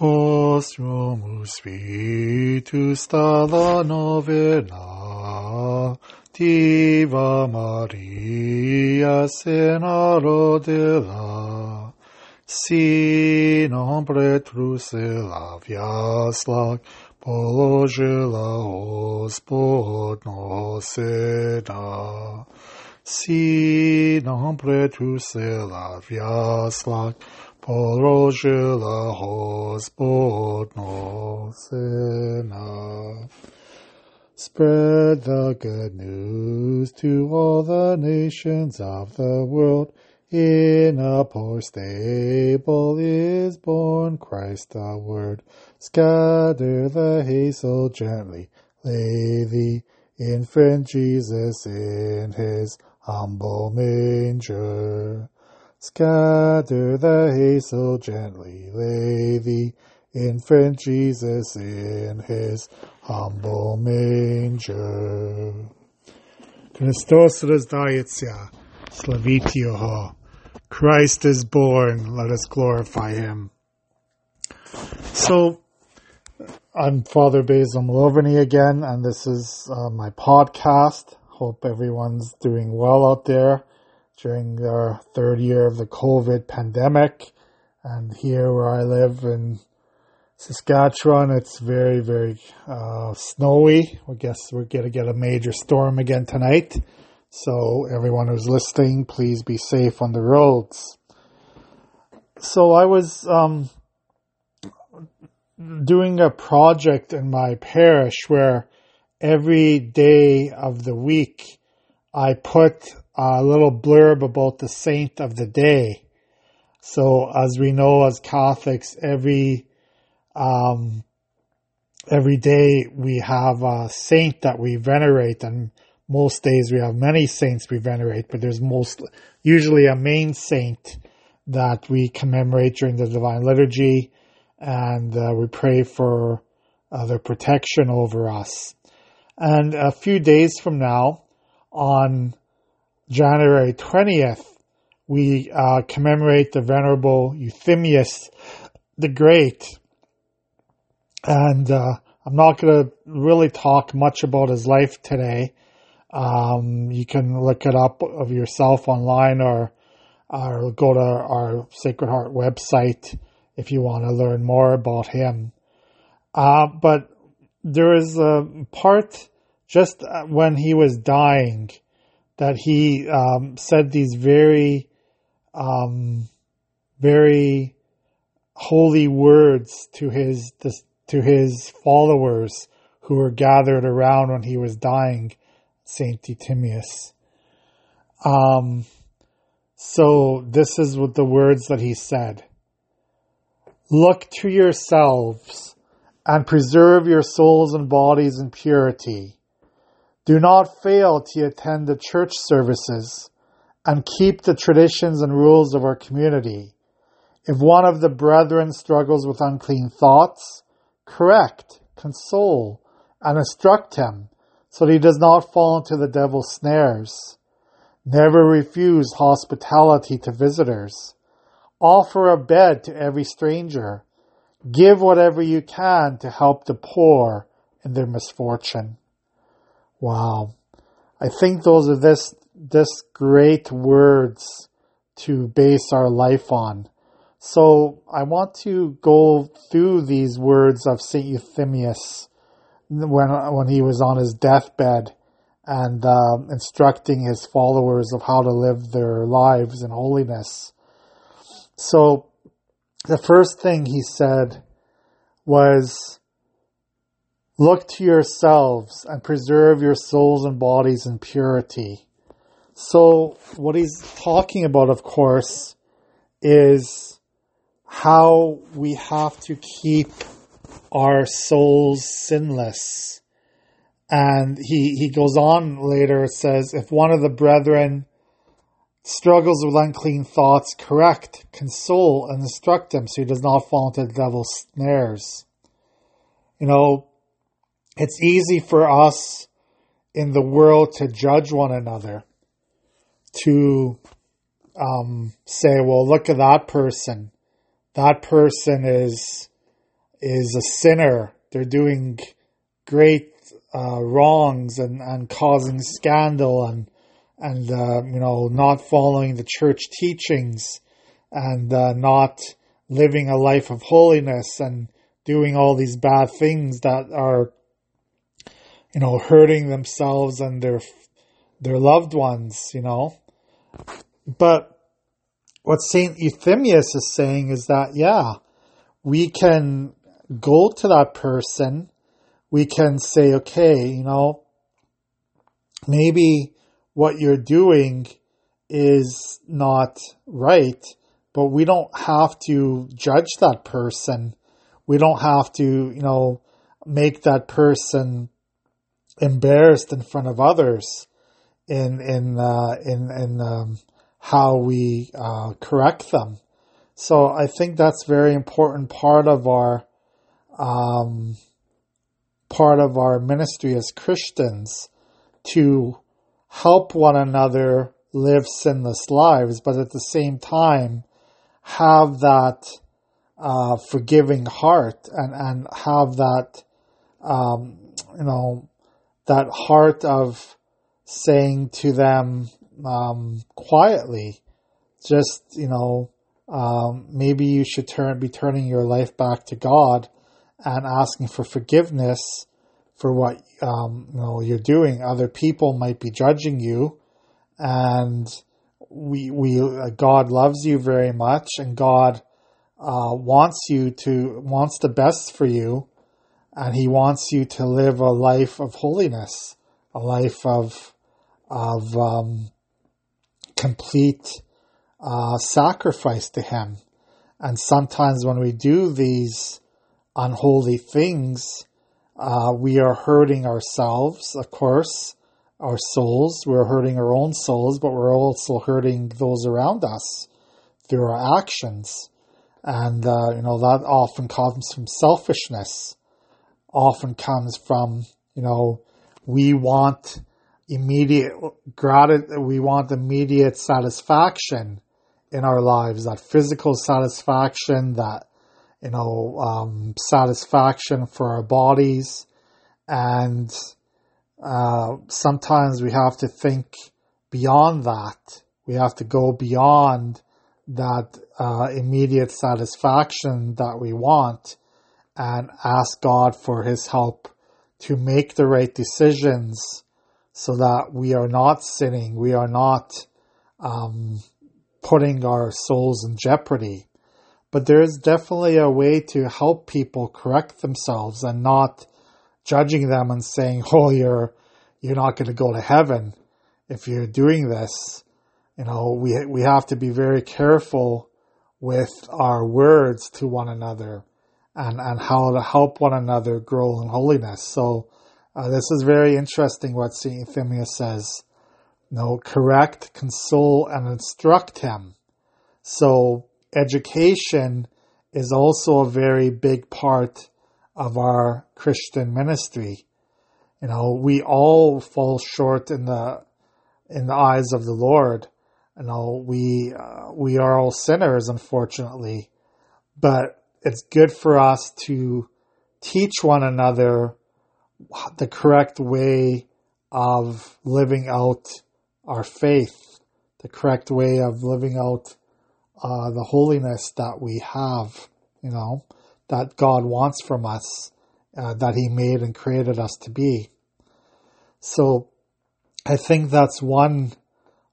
Hos Romus Vitus dalla novena Diva Maria senaro della Si non pretrus elavia slag Положила Господь носена, Си нам претусела в яслак, položila Gospod nosena. Spread the good news to all the nations of the world. In a poor stable is born Christ the Word. Scatter the hazel gently, lay the infant Jesus in his humble manger. Scatter the hazel gently, lay the infant Jesus in his humble manger. Christos раздается, славите Его. Christ is born, let us glorify Him. So, I'm Father Basil Malovany again, and this is uh, my podcast. Hope everyone's doing well out there during the third year of the COVID pandemic. And here where I live in Saskatchewan, it's very, very uh, snowy. I guess we're going to get a major storm again tonight. So everyone who's listening, please be safe on the roads. So I was um, doing a project in my parish where every day of the week I put a little blurb about the saint of the day. So as we know as Catholics, every um, every day we have a saint that we venerate and most days we have many saints we venerate, but there's most usually a main saint that we commemorate during the Divine Liturgy and uh, we pray for uh, their protection over us. And a few days from now, on January 20th, we uh, commemorate the Venerable Euthymius the Great. And uh, I'm not going to really talk much about his life today. Um, you can look it up of yourself online or, or go to our Sacred Heart website if you want to learn more about him. Uh, but there is a part just when he was dying that he um, said these very, um, very holy words to his to his followers who were gathered around when he was dying, Saint Euthymius. Um, so this is what the words that he said. Look to yourselves and preserve your souls and bodies in purity. Do not fail to attend the church services and keep the traditions and rules of our community. If one of the brethren struggles with unclean thoughts, correct, console, and instruct him so that he does not fall into the devil's snares. Never refuse hospitality to visitors. Offer a bed to every stranger. Give whatever you can to help the poor in their misfortune. Wow. I think those are this, this great words to base our life on. So I want to go through these words of St. Euthymius when, when he was on his deathbed and uh, instructing his followers of how to live their lives in holiness. So the first thing he said was, look to yourselves and preserve your souls and bodies in purity. So what he's talking about, of course, is how we have to keep our souls sinless. And he, he goes on later, says, if one of the brethren struggles with unclean thoughts, correct, console, and instruct him so he does not fall into the devil's snares. You know, it's easy for us in the world to judge one another, to um, say, well, look at that person. That person is is a sinner. They're doing great uh, wrongs and, and causing scandal and and uh, you know not following the church teachings and uh, not living a life of holiness and doing all these bad things that are you know hurting themselves and their their loved ones you know but what saint Euthymius is saying is that yeah we can go to that person we can say okay you know maybe what you're doing is not right but we don't have to judge that person. We don't have to, you know, make that person embarrassed in front of others in in uh, in in um, how we uh, correct them. So I think that's very important part of our um, part of our ministry as Christians to help one another live sinless lives, but at the same time have that uh, forgiving heart and, and have that, um, you know, that heart of saying to them um, quietly, just, you know, um, maybe you should turn, be turning your life back to God and asking for forgiveness for what um, you know you're doing. Other people might be judging you, and we we uh, God loves you very much, and God uh, wants you to wants the best for you, and He wants you to live a life of holiness, a life of of um, complete uh, sacrifice to Him. And sometimes when we do these unholy things, uh, we are hurting ourselves, of course, our souls. We're hurting our own souls, but we're also hurting those around us through our actions. And, uh, you know, that often comes from selfishness, often comes from, you know, we want immediate gratitude, we want immediate satisfaction in our lives, that physical satisfaction, that, you know, um, satisfaction for our bodies. And, uh, sometimes we have to think beyond that. We have to go beyond that uh, immediate satisfaction that we want and ask God for His help to make the right decisions so that we are not sinning, we are not um, putting our souls in jeopardy. But there is definitely a way to help people correct themselves and not judging them and saying, "Oh, you're you're not going to go to heaven if you're doing this." You know, we we have to be very careful with our words to one another and and how to help one another grow in holiness. So uh, this is very interesting what Saint Euthymius says. You know, correct, console, and instruct him. So education is also a very big part of our Christian ministry. You know, we all fall short in the in the eyes of the Lord. You know, we uh, we are all sinners, unfortunately, but it's good for us to teach one another the correct way of living out our faith, the correct way of living out uh, the holiness that we have. You know, that God wants from us, uh, that He made and created us to be. So I think that's one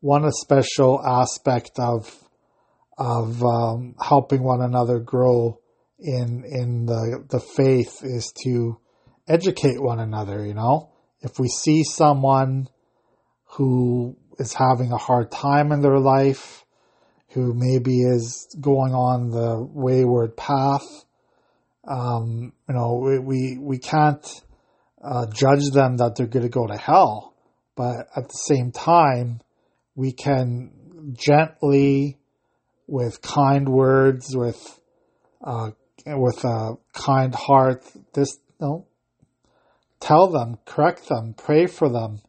one special aspect of of um, helping one another grow in in the the faith is to educate one another. You know, if we see someone who is having a hard time in their life, who maybe is going on the wayward path, um, you know, we, we, we can't uh, judge them that they're going to go to hell. But at the same time, we can gently, with kind words, with uh, with a kind heart, this know, tell them, correct them, pray for them.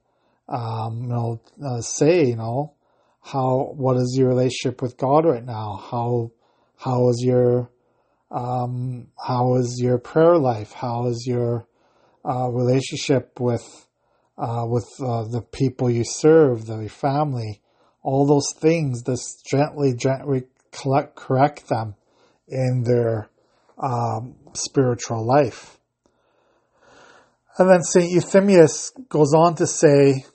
Um, you know, uh, say, you know, how what is your relationship with God right now? How how is your Um, how is your prayer life? How is your uh, relationship with uh, with uh, the people you serve, the, family? All those things. Just gently, gently collect, correct them in their um, spiritual life. And then St. Euthymius goes on to say,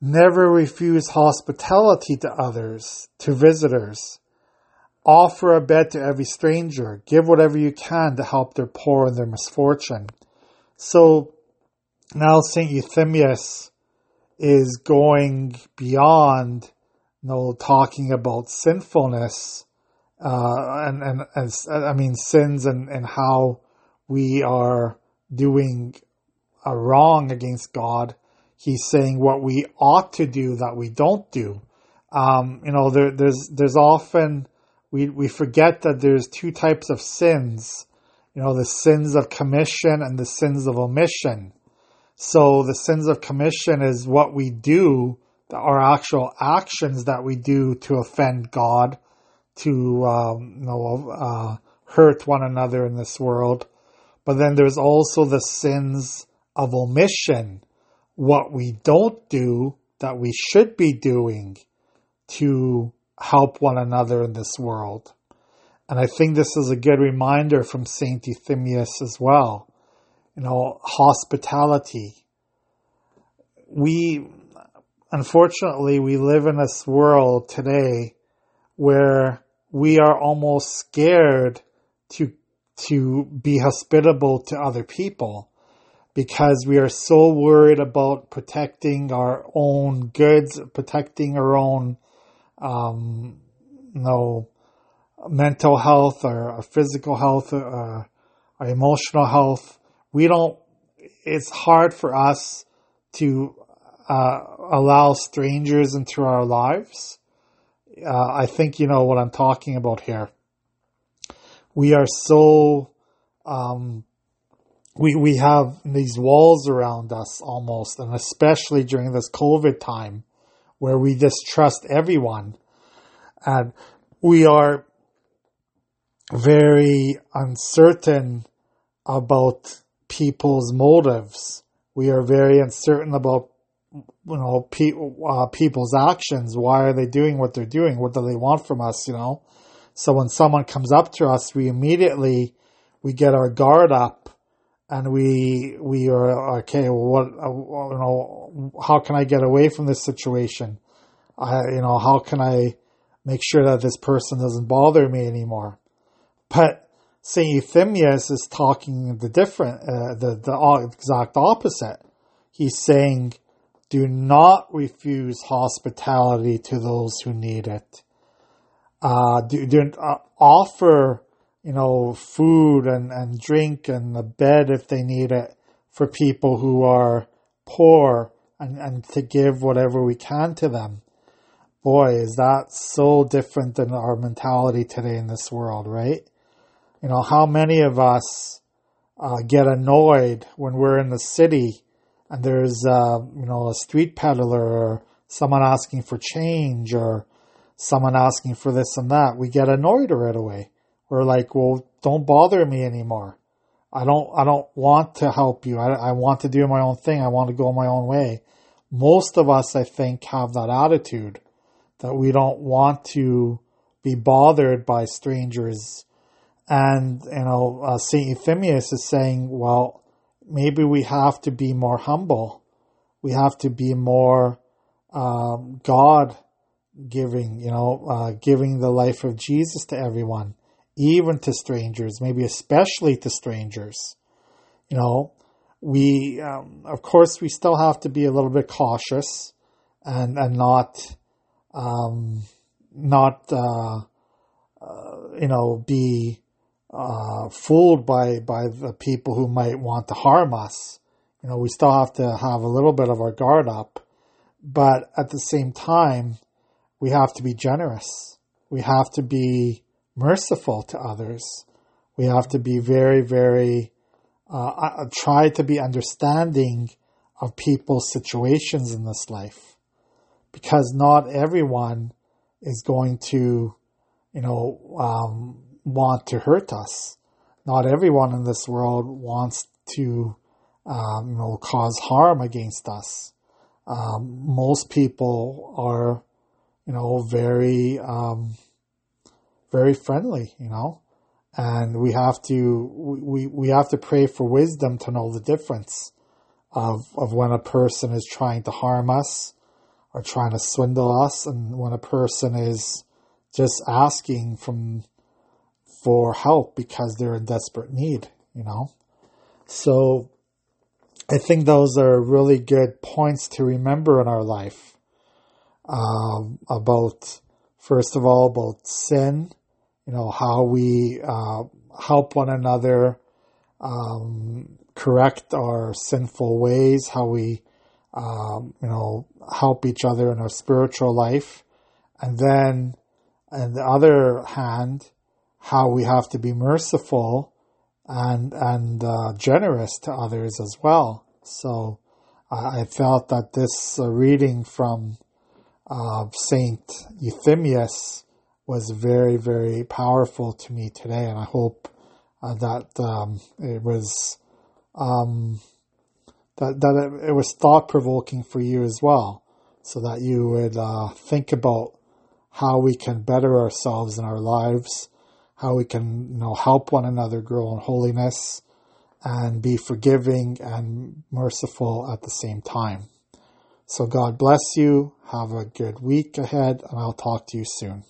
never refuse hospitality to others, to visitors. Offer a bed to every stranger. Give whatever you can to help their poor in their misfortune. So now St. Euthymius is going beyond, you know, talking about sinfulness, uh, and, and, and, I mean, sins and, and how we are doing a wrong against God. He's saying what we ought to do that we don't do. Um, you know, there, there's, there's often, we, we forget that there's two types of sins. You know, the sins of commission and the sins of omission. So the sins of commission is what we do, our actual actions that we do to offend God, to, um, you know, uh, hurt one another in this world. But then there's also the sins of omission, what we don't do that we should be doing to help one another in this world. And I think this is a good reminder from Saint Euthymius as well. You know, hospitality. We, unfortunately, we live in this world today where we are almost scared to, to be hospitable to other people because we are so worried about protecting our own goods, protecting our own, um, you know, mental health or our physical health, or uh, our emotional health. We don't, it's hard for us to uh, allow strangers into our lives. Uh, I think you know what I'm talking about here. We are so um, we we have these walls around us almost, and especially during this COVID time, where we distrust everyone, and we are very uncertain about people's motives. We are very uncertain about you know pe- uh, people's actions. Why are they doing what they're doing? What do they want from us? You know. So when someone comes up to us, we immediately we get our guard up and we we are okay. Well, what uh, you know? How can I get away from this situation? I you know how can I make sure that this person doesn't bother me anymore? But Saint Euthymius is talking the different, uh, the the exact opposite. He's saying, do not refuse hospitality to those who need it. Uh, do, do uh, offer you know, food and, and drink and a bed if they need it for people who are poor and, and to give whatever we can to them. Boy, is that so different than our mentality today in this world, right? You know, how many of us uh, get annoyed when we're in the city and there's, uh, you know, a street peddler or someone asking for change or someone asking for this and that. We get annoyed right away we're like, well, don't bother me anymore. I don't, I don't want to help you. I, I want to do my own thing. I want to go my own way. Most of us, I think, have that attitude that we don't want to be bothered by strangers. And, you know, uh, St. Euthymius is saying, well, maybe we have to be more humble. We have to be more um, God giving, you know, uh, giving the life of Jesus to everyone even to strangers, maybe especially to strangers. You know, we, um, of course, we still have to be a little bit cautious and, and not, um, not, uh, uh, you know, be, uh, fooled by, by the people who might want to harm us. You know, we still have to have a little bit of our guard up, but at the same time, we have to be generous. We have to be, merciful to others. We have to be very, very, uh, uh, try to be understanding of people's situations in this life. Because not everyone is going to, you know, um, want to hurt us. Not everyone in this world wants to, um, you know, cause harm against us. Um, most people are, you know, very, um, very friendly, you know, and we have to, we, we have to pray for wisdom to know the difference of, of when a person is trying to harm us or trying to swindle us and when a person is just asking from for help because they're in desperate need, you know. So I think those are really good points to remember in our life um, about, first of all, about sin, you know, how we uh, help one another um, correct our sinful ways, how we, um, you know, help each other in our spiritual life. And then, on the other hand, how we have to be merciful and and uh, generous to others as well. So I felt that this uh, reading from uh, Saint Euthymius was very very powerful to me today, and I hope uh, that um, it was um, that that it, it was thought provoking for you as well, so that you would uh, think about how we can better ourselves in our lives how we can you know help one another grow in holiness and be forgiving and merciful at the same time. So God bless you. Have a good week ahead and I'll talk to you soon.